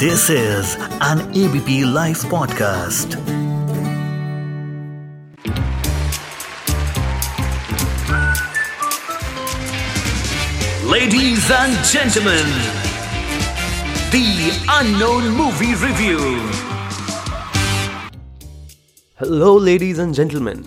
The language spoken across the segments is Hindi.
This is an ABP Life podcast. Ladies and gentlemen, the unknown movie review. Hello ladies and gentleman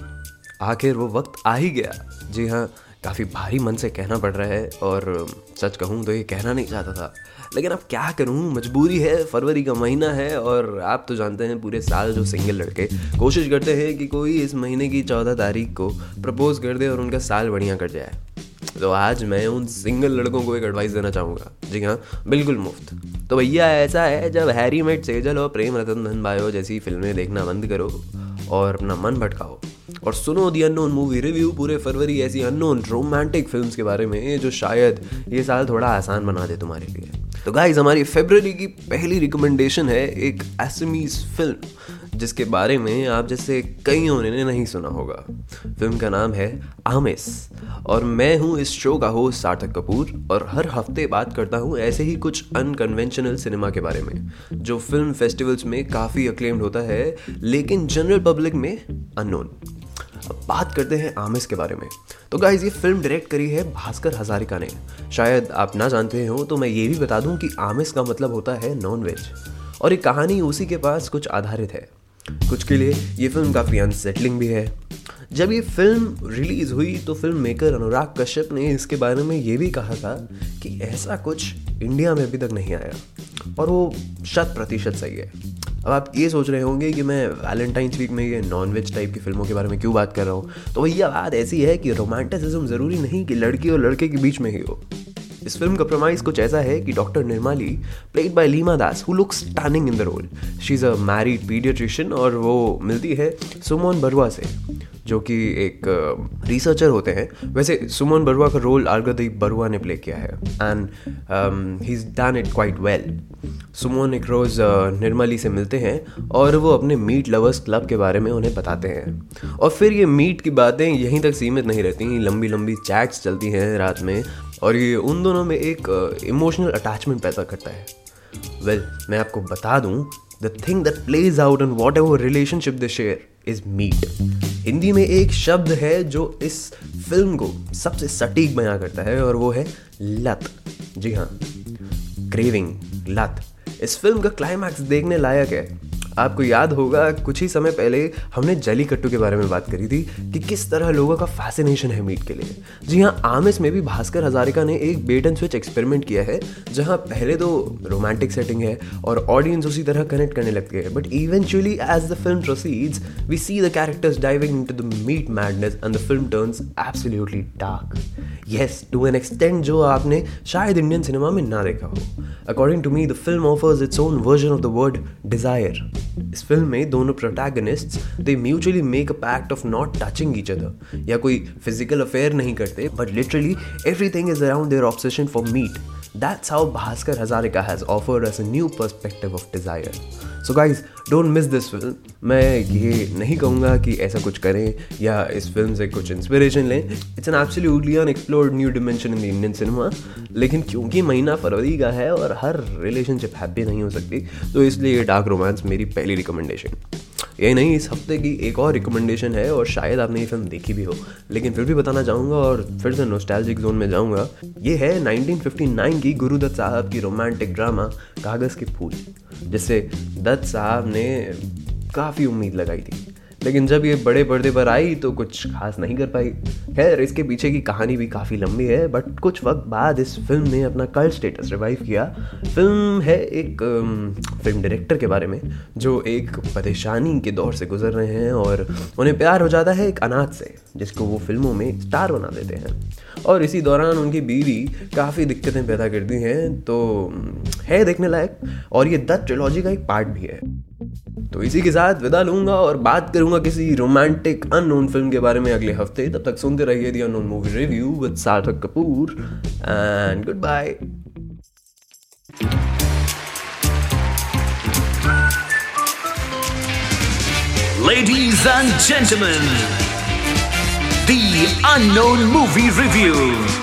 आखिर वो वक्त आ ही गया जी हाँ काफ़ी भारी मन से कहना पड़ रहा है और सच कहूँ तो ये कहना नहीं चाहता था। लेकिन अब क्या करूँ? मजबूरी है, फरवरी का महीना है और आप तो जानते हैं पूरे साल जो सिंगल लड़के, कोशिश करते हैं कि कोई इस महीने की चौदह तारीख को प्रपोज कर दे और उनका साल बढ़िया कट जाए। तो आज मैं उन सिंगल लड़कों को एक एडवाइस देना चाहूँगा। जी हाँ बिल्कुल मुफ़्त। तो भैया, ऐसा है, जब हैरी मेट, सेजल और प्रेम रतन धन बायो जैसी फ़िल्में देखना बंद करो और अपना मन भटकाओ। और सुनो दी अननोन मूवी रिव्यू पूरे फरवरी ऐसी अननोन रोमांटिक फ़िल्म के बारे में जो शायद ये साल थोड़ा आसान बना दे तुम्हारे लिए। तो गाइज़ हमारी फेबररी की पहली रिकमेंडेशन है एक एसमीज फ़िल्म जिसके बारे में आप जैसे कईयों ने नहीं सुना होगा। फ़िल्म का नाम है आमिस और मैं हूँ इस शो का होस्ट सार्थक कपूर, और हर हफ़्ते बात करता हूँ ऐसे ही कुछ अनकन्वेंशनल सिनेमा के बारे में, जो फ़िल्म फेस्टिवल्स में काफ़ी अक्लेम्ड होता है, लेकिन जनरल पब्लिक में अननोन अब बात करते हैं आमिस के बारे में। तो गाइज़ ये फ़िल्म डायरेक्ट करी है भास्कर हजारिका ने। शायद आप ना जानते हो तो मैं ये भी बता दूँ कि आमिस का मतलब होता है नॉन वेज और ये कहानी उसी के पास कुछ आधारित है। कुछ के लिए ये फ़िल्म काफ़ी अनसेटलिंग भी है। जब ये फ़िल्म रिलीज़ हुई तो फ़िल्म मेकर अनुराग कश्यप ने इसके बारे में ये भी कहा था कि ऐसा कुछ इंडिया में अभी तक नहीं आया। और वो शत प्रतिशत सही है। अब आप ये सोच रहे होंगे कि मैं वैलेंटाइंस वीक में ये नॉन वेज टाइप की फ़िल्मों के बारे में क्यों बात कर रहा हूँ? तो भैया, बात ऐसी है कि रोमांटिसिज्म ज़रूरी नहीं कि लड़की और लड़के के बीच में ही हो। इस फ़िल्म का प्रमाइज कुछ ऐसा है कि doctor Nirmali played by Lima Das who looks stunning in the role she is a married paediatrician और वो मिलती है सुमोन बरुआ से। जो कि एक रिसर्चर होते हैं। वैसे सुमन बरुआ का रोल अर्गदीप बरुआ ने प्ले किया है। And he is done it quite well Suman एक रोज़ निर्मली से मिलते हैं और वो अपने मीट लवर्स क्लब के बारे में उन्हें बताते हैं। और फिर ये मीट की बातें यहीं तक सीमित नहीं रहती लंबी लंबी चैट्स चलती हैं रात में और ये उन दोनों में एक इमोशनल अटैचमेंट पैदा करता है। वेल well, मैं आपको बता दूँ the thing that plays out in whatever relationship the share is meat Hindi में एक शब्द है जो इस फ़िल्म को सबसे सटीक बयां करता है, और वो है लत। जी हाँ क्रेविंग, लत। इस फ़िल्म का क्लाइमैक्स देखने लायक है। आपको याद होगा, कुछ ही समय पहले हमने जली कट्टू के बारे में बात करी थी कि किस तरह लोगों का फैसिनेशन है मीट के लिए। जी हाँ आमिस में भी भास्कर हजारिका ने एक बेट एंड स्विच एक्सपेरिमेंट किया है, जहाँ पहले तो रोमांटिक सेटिंग है और ऑडियंस उसी तरह कनेक्ट करने लगते हैं but eventually as the film proceeds we see the characters diving into the meat madness and the film turns absolutely dark yes to an extend जो आपने शायद इंडियन सिनेमा में ना देखा हो। According to me the film offers its own version of the word desire इस फ़िल्म में दोनों protagonists they mutually make a pact of not touching each other या कोई फ़िज़िकल अफेयर नहीं करते but literally everything is around their obsession for meat that's how Bhaskar Hazarika has offered us a new perspective of desire so guys don't miss this film मैं ये नहीं कहूँगा कि ऐसा कुछ करें या इस फ़िल्म से कुछ इंस्पिरेशन लें। It's an absolutely unexplored new dimension in the Indian cinema लेकिन क्योंकि महीना फरवरी का है और हर रिलेशनशिप हैप्पी नहीं हो सकती तो इसलिए ये डार्क रोमांस मेरी पहली रिकमेंडेशन यही नहीं, इस हफ़्ते की एक और रिकमेंडेशन है और शायद आपने ये फ़िल्म देखी भी हो। लेकिन फिर भी बताना चाहूँगा और फिर से नोस्टैल्जिक जोन में जाऊँगा। ये है 1959 की गुरुदत्त साहब की रोमांटिक ड्रामा कागज़ के फूल, जिससे दत्त साहब ने काफ़ी उम्मीद लगाई थी। लेकिन जब ये बड़े पर्दे पर आई तो कुछ खास नहीं कर पाई। खैर, इसके पीछे की कहानी भी काफ़ी लंबी है बट कुछ वक्त बाद इस फ़िल्म ने अपना कल स्टेटस रिवाइव किया। फ़िल्म है एक फ़िल्म डायरेक्टर के बारे में, जो एक परेशानी के दौर से गुजर रहे हैं और उन्हें प्यार हो जाता है एक अनाथ से, जिसको वो फ़िल्मों में स्टार बना देते हैं। और इसी दौरान उनकी बीवी काफ़ी दिक्कतें पैदा करती हैं तो है देखने लायक, और ये द ट्रिलॉजी का एक पार्ट भी है। तो इसी के साथ विदा लूँगा और बात करूँगा किसी रोमांटिक अननोन फ़िल्म के बारे में अगले हफ़्ते तब तक सुनते रहिए the unknown movie review with Sarthak Kapoor and good bye Ladies and gentlemen, the unknown movie review.